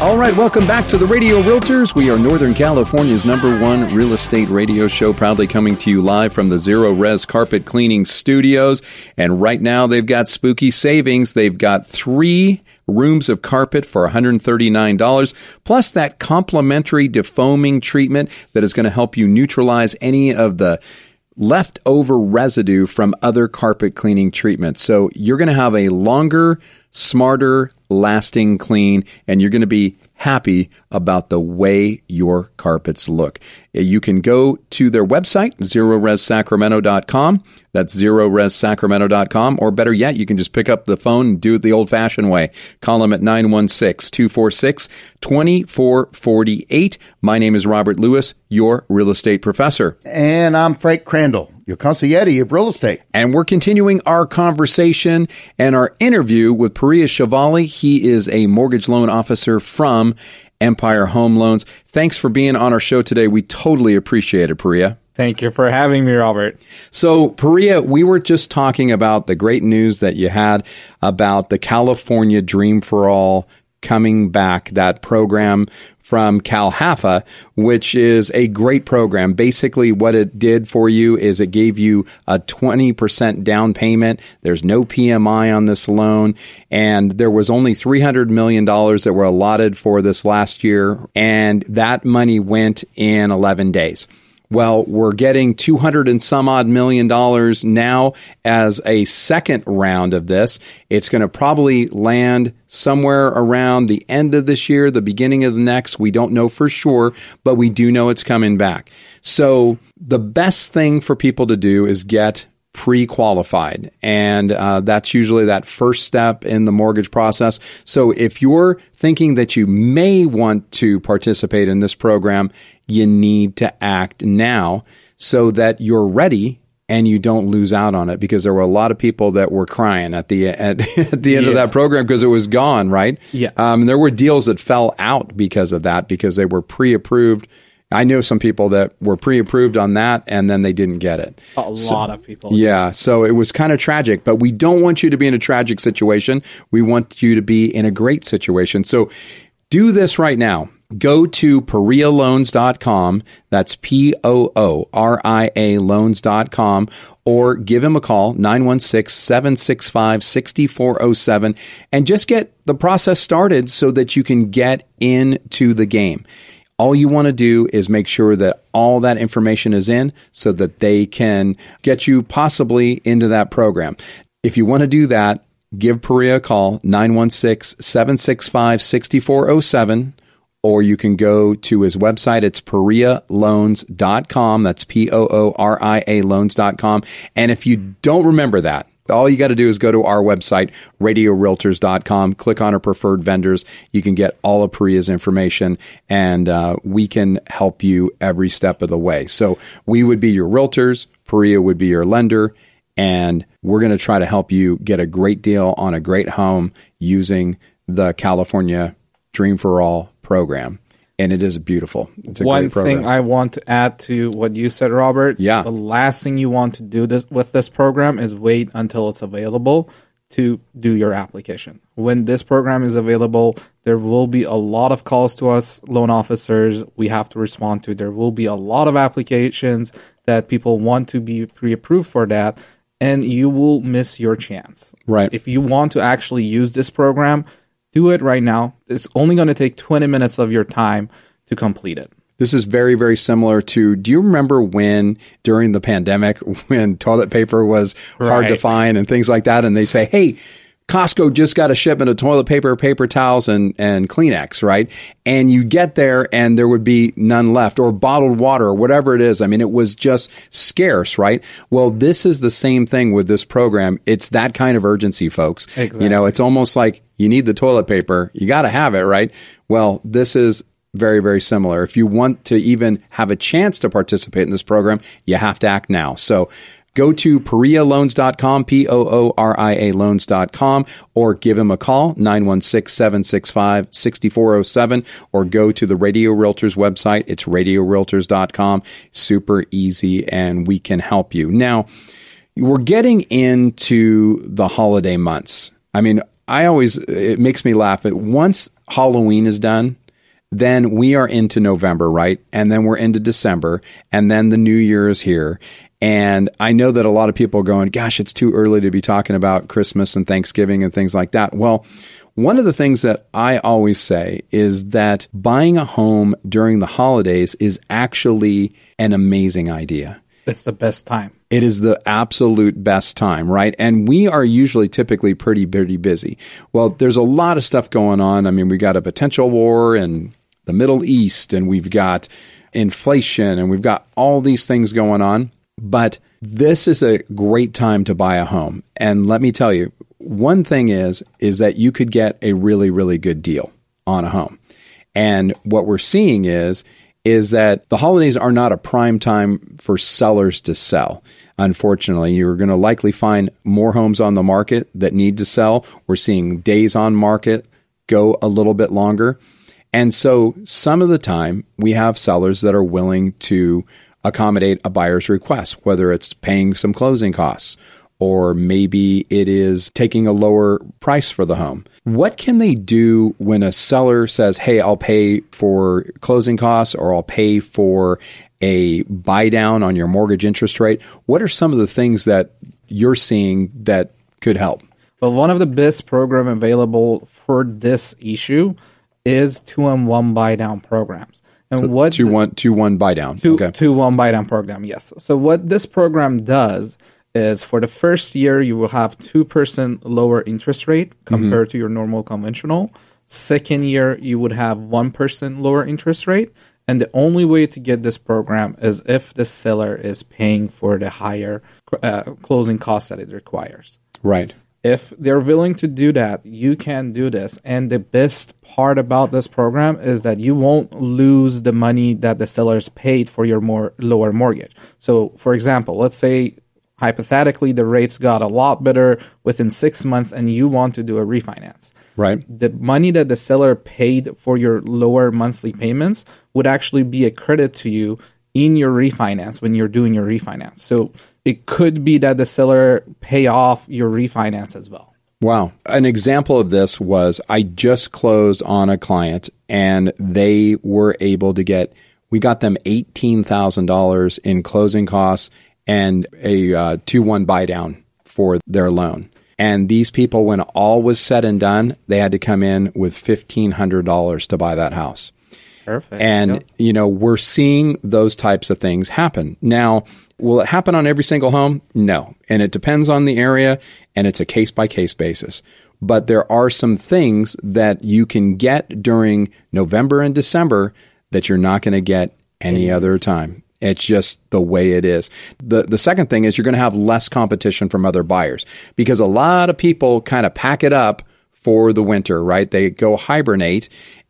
[SPEAKER 1] All right, welcome back to the Radio Realtors. We are Northern California's number one real estate radio show, proudly coming to you live from the Zerorez Carpet Cleaning Studios. And right now, they've got spooky savings. They've got three rooms of carpet for $139, plus that complimentary defoaming treatment that is going to help you neutralize any of the leftover residue from other carpet cleaning treatments. So you're going to have a longer, smarter, lasting clean, and you're going to be happy about the way your carpets look. Uh, you can go to their website, zerorezsacramento.com. That's zerorezsacramento.com. Or better yet, you can just pick up the phone and do it the old fashioned way. Call them at 916 246 2448. My name is Robert Lewis, your real estate professor.
[SPEAKER 2] And I'm Frank Crandall, your consigliere of real estate.
[SPEAKER 1] And we're continuing our conversation and our interview with Pooria Shahvali. He is a mortgage loan officer from Empire Home Loans. Thanks for being on our show today. We totally appreciate it, Pooria.
[SPEAKER 12] Thank you for having me, Robert.
[SPEAKER 1] So, Pooria, we were just talking about the great news that you had about the California Dream for All coming back, that program from CalHFA, which is a great program. Basically, what it did for you is it gave you a 20% down payment. There's no PMI on this loan. And there was only $300 million that were allotted for this last year. And that money went in 11 days. Well, we're getting 200 and some odd million dollars now as a second round of this. It's going to probably land somewhere around the end of this year, the beginning of the next. We don't know for sure, but we do know it's coming back. So the best thing for people to do is get pre-qualified. And uh, that's usually that first step in the mortgage process. So if you're thinking that you may want to participate in this program you need to act now so that you're ready and you don't lose out on it. Because there were a lot of people that were crying at the at, <laughs> at the end yes. of that program because it was gone right?
[SPEAKER 12] Yeah
[SPEAKER 1] um, there were deals that fell out because of that because they were pre-approved I know some people that were pre-approved on that and then they didn't get it.
[SPEAKER 12] A so, lot of people.
[SPEAKER 1] Yeah, so it was kind of tragic, but we don't want you to be in a tragic situation. We want you to be in a great situation. So do this right now. Go to PooriaLoans.com. That's P O O R I A loans.com or give him a call, 916 765 6407, and just get the process started so that you can get into the game. All you want to do is make sure that all that information is in so that they can get you possibly into that program. If you want to do that, give Pooria a call, 916 765 6407 or you can go to his website. It's PooriaLoans.com. That's P O O R I A loans.com. And if you don't remember that, all you got to do is go to our website, radiorealtors.com, click on our preferred vendors. You can get all of Pooria's information and uh, we can help you every step of the way. So we would be your realtors, Pooria would be your lender, and we're going to try to help you get a great deal on a great home using the California Dream for All program and it is beautiful. It's a
[SPEAKER 12] One
[SPEAKER 1] thing
[SPEAKER 12] I want to add to what you said, Robert.
[SPEAKER 1] Yeah.
[SPEAKER 12] The last thing you want to do this with this program is wait until it's available to do your application. When this program is available, there will be a lot of calls to us loan officers we have to respond to. There will be a lot of applications that people want to be pre-approved for that and you will miss your chance.
[SPEAKER 1] Right.
[SPEAKER 12] If you want to actually use this program, do it right now. It's only going to take 20 minutes of your time to complete it.
[SPEAKER 1] This is very, very similar to. Do you remember when during the pandemic, <laughs> when toilet paper was right. hard to find and things like that? And they say, hey, Costco just got a shipment of toilet paper, paper towels, and, and Kleenex, right? And you get there and there would be none left, or bottled water, or whatever it is. I mean, it was just scarce, right? Well, this is the same thing with this program. It's that kind of urgency, folks.
[SPEAKER 12] Exactly.
[SPEAKER 1] You know, it's almost like you need the toilet paper, you got to have it, right? Well, this is very, very similar. If you want to even have a chance to participate in this program, you have to act now. So go to PooriaLoans.com, P O O R I A loans.com, or give him a call, 916 765 6407, or go to the Radio Realtors website. It's radiorealtors.com. Super easy, and we can help you. Now, we're getting into the holiday months. I mean, I always, it makes me laugh. Once Halloween is done, then we are into November, right? And then we're into December, and then the new year is here. And I know that a lot of people are going, gosh, it's too early to be talking about Christmas and Thanksgiving and things like that. Well, one of the things that I always say is that buying a home during the holidays is actually an amazing idea.
[SPEAKER 12] It's the best time.
[SPEAKER 1] It is the absolute best time, right? And we are usually typically pretty, pretty busy. Well, there's a lot of stuff going on. I mean, we got a potential war in the Middle East, and we've got inflation, and we've got all these things going on. But this is a great time to buy a home. And let me tell you, one thing is is that you could get a really really good deal on a home. And what we're seeing is is that the holidays are not a prime time for sellers to sell. Unfortunately, you're going to likely find more homes on the market that need to sell. We're seeing days on market go a little bit longer. And so some of the time we have sellers that are willing to accommodate a buyer's request, whether it's paying some closing costs or maybe it is taking a lower price for the home. What can they do when a seller says, Hey, I'll pay for closing costs or I'll pay for a buy down on your mortgage interest rate? What are some of the things that you're seeing that could help?
[SPEAKER 12] Well, one of the best program available for this issue is two on one buy down programs.
[SPEAKER 1] And so what two one two one buy down.
[SPEAKER 12] Two, okay. two one buy down program, yes. So what this program does is for the first year you will have two percent lower interest rate compared mm-hmm. to your normal conventional. Second year you would have one percent lower interest rate. And the only way to get this program is if the seller is paying for the higher uh, closing costs that it requires.
[SPEAKER 1] Right
[SPEAKER 12] if they're willing to do that, you can do this. And the best part about this program is that you won't lose the money that the sellers paid for your more lower mortgage. So, for example, let's say hypothetically the rates got a lot better within six months and you want to do a refinance.
[SPEAKER 1] Right.
[SPEAKER 12] The money that the seller paid for your lower monthly payments would actually be a credit to you in your refinance when you're doing your refinance. So it could be that the seller pay off your refinance as well.
[SPEAKER 1] Wow. An example of this was I just closed on a client and they were able to get, we got them $18,000 in closing costs and a uh, 2 1 buy down for their loan. And these people, when all was said and done, they had to come in with $1,500 to buy that house.
[SPEAKER 12] Perfect.
[SPEAKER 1] And, yep. you know, we're seeing those types of things happen. Now, will it happen on every single home? No. And it depends on the area and it's a case by case basis. But there are some things that you can get during November and December that you're not going to get any other time. It's just the way it is. The the second thing is you're going to have less competition from other buyers because a lot of people kind of pack it up for the winter, right? They go hibernate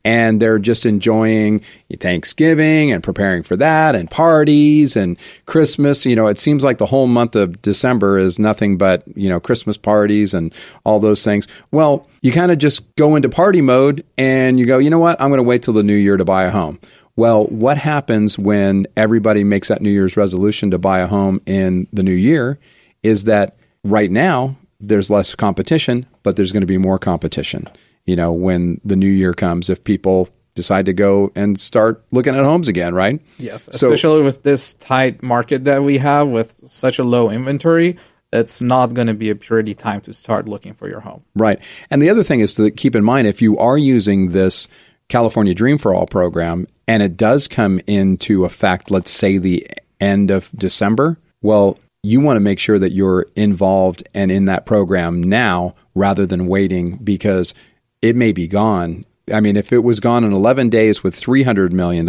[SPEAKER 1] and they're just enjoying Thanksgiving and preparing for that and parties and Christmas. You know, it seems like the whole month of December is nothing but, you know, Christmas parties and all those things. Well, you kind of just go into party mode and you go, you know what? I'm going to wait till the new year to buy a home. Well, what happens when everybody makes that New Year's resolution to buy a home in the new year is that right now there's less competition, but there's going to be more competition you know, when the new year comes, if people decide to go and start looking at homes again, right?
[SPEAKER 12] Yes, so, especially with this tight market that we have with such a low inventory, it's not going to be a pretty time to start looking for your home.
[SPEAKER 1] Right. And the other thing is to keep in mind if you are using this California Dream for All program and it does come into effect, let's say the end of December, well, you want to make sure that you're involved and in that program now rather than waiting because it may be gone. I mean, if it was gone in 11 days with $300 million,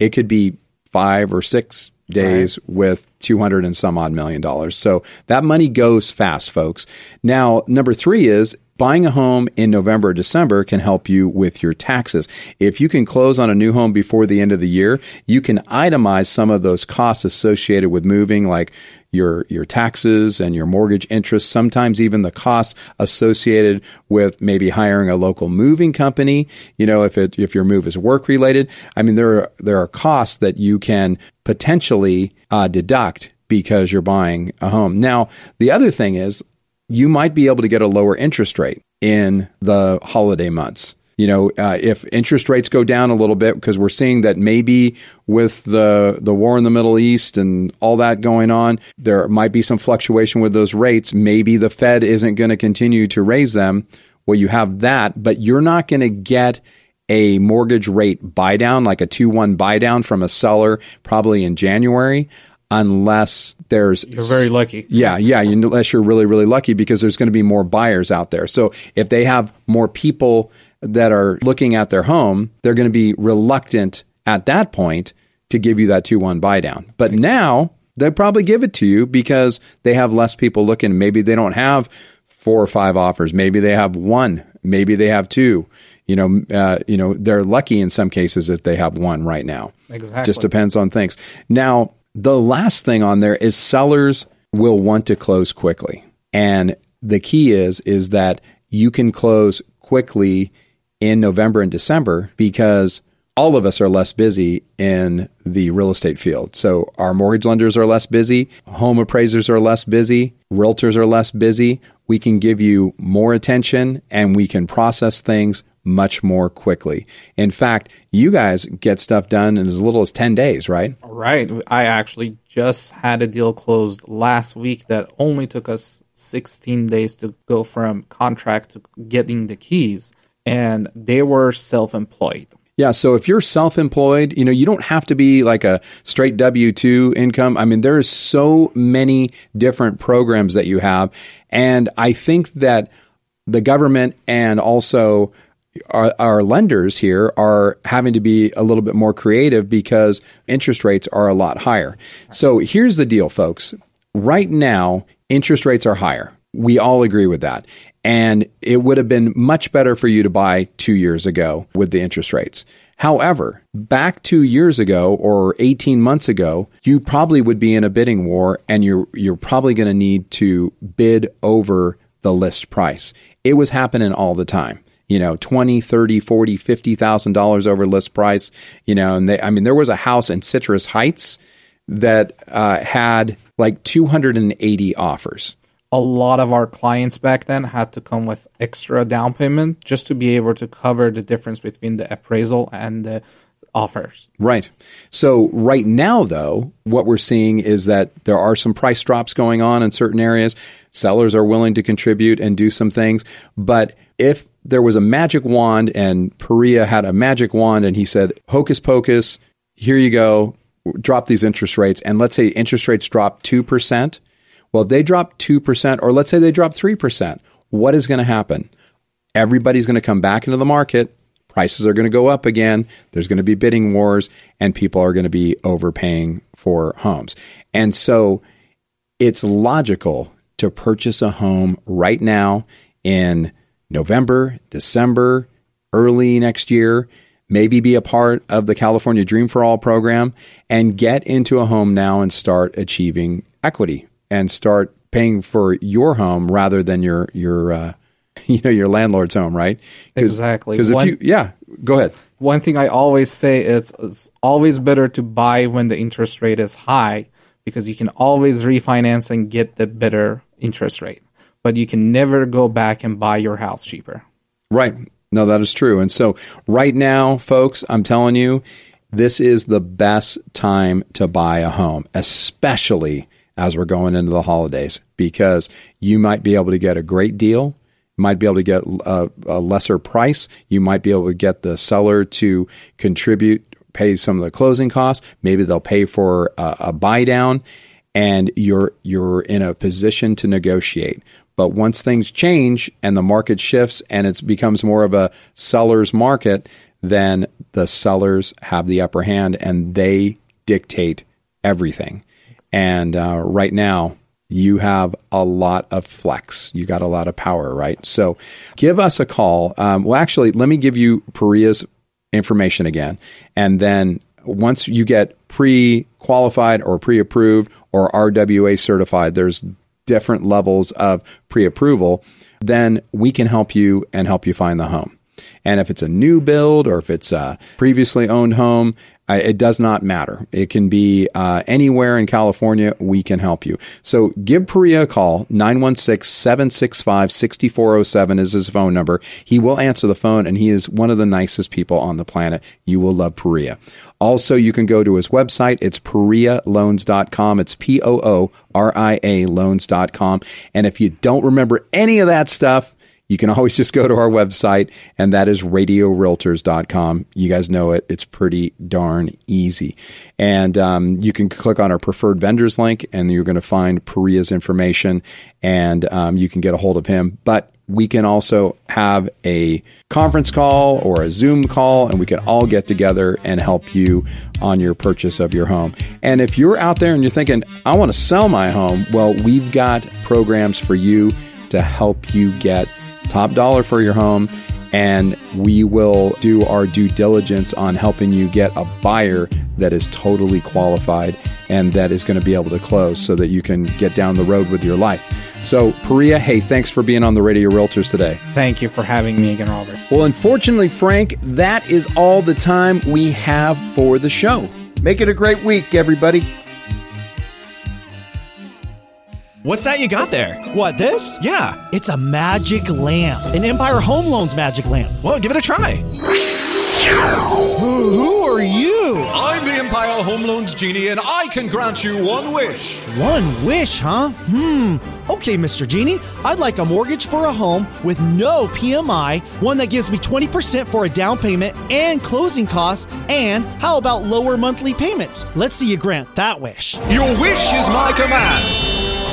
[SPEAKER 1] it could be five or six days right. with 200 and some odd million dollars. So that money goes fast, folks. Now, number three is buying a home in November or December can help you with your taxes. If you can close on a new home before the end of the year, you can itemize some of those costs associated with moving, like your your taxes and your mortgage interest, sometimes even the costs associated with maybe hiring a local moving company, you know, if it if your move is work related. I mean there are there are costs that you can potentially uh, deduct because you're buying a home. Now, the other thing is you might be able to get a lower interest rate in the holiday months. You know, uh, if interest rates go down a little bit, because we're seeing that maybe with the the war in the Middle East and all that going on, there might be some fluctuation with those rates. Maybe the Fed isn't going to continue to raise them. Well, you have that, but you're not going to get a mortgage rate buy down, like a 2 1 buy down from a seller probably in January unless there's
[SPEAKER 12] you're very lucky.
[SPEAKER 1] Yeah, yeah, unless you're really really lucky because there's going to be more buyers out there. So if they have more people that are looking at their home, they're going to be reluctant at that point to give you that 2-1 buy down. But now they'll probably give it to you because they have less people looking. Maybe they don't have four or five offers. Maybe they have one. Maybe they have two. You know, uh, you know, they're lucky in some cases if they have one right now.
[SPEAKER 12] Exactly.
[SPEAKER 1] Just depends on things. Now, the last thing on there is sellers will want to close quickly. And the key is is that you can close quickly in November and December because all of us are less busy in the real estate field. So our mortgage lenders are less busy, home appraisers are less busy, realtors are less busy. We can give you more attention and we can process things much more quickly. In fact, you guys get stuff done in as little as 10 days, right?
[SPEAKER 12] Right. I actually just had a deal closed last week that only took us 16 days to go from contract to getting the keys, and they were self employed.
[SPEAKER 1] Yeah, so if you're self-employed, you know, you don't have to be like a straight W2 income. I mean, there are so many different programs that you have, and I think that the government and also our, our, lenders here are having to be a little bit more creative because interest rates are a lot higher. So here's the deal, folks. Right now, interest rates are higher. We all agree with that. And it would have been much better for you to buy two years ago with the interest rates. However, back two years ago or 18 months ago, you probably would be in a bidding war and you're, you're probably going to need to bid over the list price. It was happening all the time you know, 20, 30, 40, 50,000 dollars over list price, you know, and they I mean there was a house in Citrus Heights that uh, had like 280 offers.
[SPEAKER 12] A lot of our clients back then had to come with extra down payment just to be able to cover the difference between the appraisal and the offers.
[SPEAKER 1] Right. So right now though, what we're seeing is that there are some price drops going on in certain areas. Sellers are willing to contribute and do some things, but if there was a magic wand and Pooria had a magic wand and he said, hocus pocus, here you go, drop these interest rates. And let's say interest rates drop 2%. Well, if they drop 2%, or let's say they drop 3%. What is going to happen? Everybody's going to come back into the market. Prices are going to go up again. There's going to be bidding wars, and people are going to be overpaying for homes. And so it's logical to purchase a home right now in November, December, early next year, maybe be a part of the California Dream for All program and get into a home now and start achieving equity and start paying for your home rather than your your uh, <laughs> you know your landlord's home, right?
[SPEAKER 12] Exactly.
[SPEAKER 1] Because if you yeah, go ahead.
[SPEAKER 12] One thing I always say is it's always better to buy when the interest rate is high because you can always refinance and get the better interest rate but you can never go back and buy your house cheaper.
[SPEAKER 1] Right. No, that is true. And so, right now, folks, I'm telling you, this is the best time to buy a home, especially as we're going into the holidays, because you might be able to get a great deal. Might be able to get a, a lesser price. You might be able to get the seller to contribute, pay some of the closing costs. Maybe they'll pay for a, a buy down and you're you're in a position to negotiate. But once things change and the market shifts and it becomes more of a seller's market, then the sellers have the upper hand and they dictate everything. And uh, right now, you have a lot of flex. You got a lot of power, right? So give us a call. Um, well, actually, let me give you Pooria's information again. And then once you get pre qualified or pre approved or RWA certified, there's different levels of pre approval, then we can help you and help you find the home. And if it's a new build or if it's a previously owned home, uh, it does not matter. It can be uh, anywhere in California. We can help you. So give Pooria a call. 916-765-6407 is his phone number. He will answer the phone and he is one of the nicest people on the planet. You will love Pooria. Also, you can go to his website. It's PooriaLoans.com. It's P-O-O-R-I-A loans.com. And if you don't remember any of that stuff, you can always <laughs> just go to our website, and that is radiorealtors.com. You guys know it. It's pretty darn easy. And um, you can click on our preferred vendors link, and you're going to find Pooria's information, and um, you can get a hold of him. But we can also have a conference call or a Zoom call, and we can all get together and help you on your purchase of your home. And if you're out there and you're thinking, I want to sell my home, well, we've got programs for you to help you get top dollar for your home, and we will do our due diligence on helping you get a buyer that is totally qualified and that is going to be able to close so that you can get down the road with your life. So, Pooria, hey, thanks for being on the Radio Realtors today.
[SPEAKER 12] Thank you for having me again, Robert.
[SPEAKER 1] Well, unfortunately, Frank, that is all the time we have for the show.
[SPEAKER 2] Make it a great week, everybody.
[SPEAKER 13] What's that you got there?
[SPEAKER 14] What, this?
[SPEAKER 13] Yeah.
[SPEAKER 14] It's a magic lamp. An Empire Home Loans magic lamp.
[SPEAKER 13] Well, give it a try.
[SPEAKER 14] Who, who are you?
[SPEAKER 10] I'm the Empire Home Loans Genie, and I can grant you one wish.
[SPEAKER 14] One wish, huh? Hmm. Okay, Mr. Genie, I'd like a mortgage for a home with no PMI, one that gives me 20% for a down payment and closing costs, and how about lower monthly payments? Let's see you grant that wish.
[SPEAKER 10] Your wish is my command.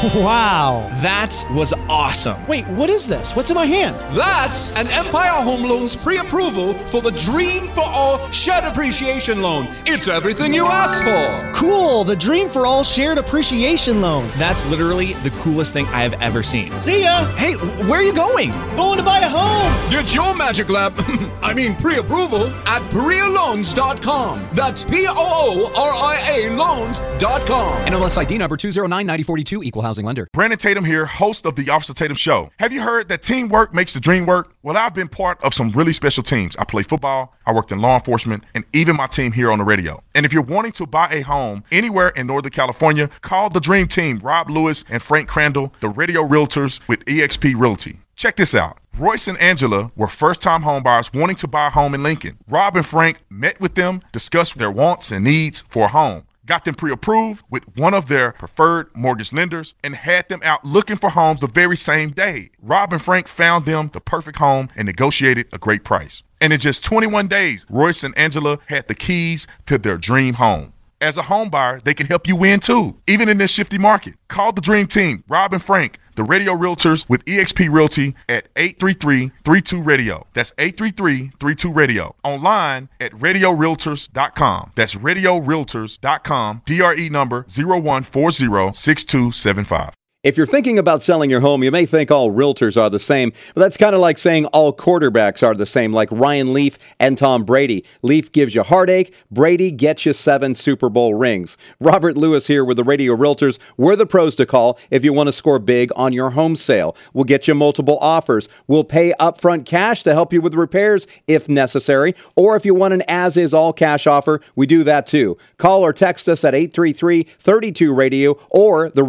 [SPEAKER 10] <laughs>
[SPEAKER 14] Wow.
[SPEAKER 13] That was awesome.
[SPEAKER 14] Wait, what is this? What's in my hand?
[SPEAKER 10] That's an Empire Home Loans pre approval for the Dream for All Shared Appreciation Loan. It's everything you asked for.
[SPEAKER 14] Cool, the Dream for All Shared Appreciation Loan.
[SPEAKER 13] That's literally the coolest thing I have ever seen.
[SPEAKER 14] See ya.
[SPEAKER 13] Hey, where are you going?
[SPEAKER 14] Going to buy a home.
[SPEAKER 10] Get your magic lab, <laughs> I mean pre approval, at PooriaLoans.com. That's P O O R I A Loans.com.
[SPEAKER 15] NMLS ID number 2099042, equal housing lender.
[SPEAKER 4] Brandon Tatum here, host of the Officer Tatum Show. Have you heard that teamwork makes the dream work? Well, I've been part of some really special teams. I play football, I worked in law enforcement, and even my team here on the radio. And if you're wanting to buy a home anywhere in Northern California, call the Dream Team, Rob Lewis and Frank Crandall, the radio realtors with eXp Realty. Check this out. Royce and Angela were first time homebuyers wanting to buy a home in Lincoln. Rob and Frank met with them, discussed their wants and needs for a home got them pre approved with one of their preferred mortgage lenders, and had them out looking for homes the very same day. Rob and Frank found them the perfect home and negotiated a great price. And in just 21 days, Royce and Angela had the keys to their dream home. As a home buyer, they can help you win too, even in this shifty market. Call the Dream Team, Rob and Frank, the radio realtors with eXp Realty at 833-32-RADIO. That's 833-32-RADIO. Online at radiorealtors.com. That's radiorealtors.com. DRE number 01406275.
[SPEAKER 1] If you're thinking about selling your home, you may think all realtors are the same, but that's kind of like saying all quarterbacks are the same, like Ryan Leaf and Tom Brady. Leaf gives you heartache, Brady gets you seven Super Bowl rings. Robert Lewis here with the Radio Realtors. We're the pros to call if you want to score big on your home sale. We'll get you multiple offers. We'll pay upfront cash to help you with repairs if necessary, or if you want an as is all cash offer, we do that too. Call or text us at 833 32 Radio or the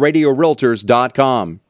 [SPEAKER 1] radiorealtors.com.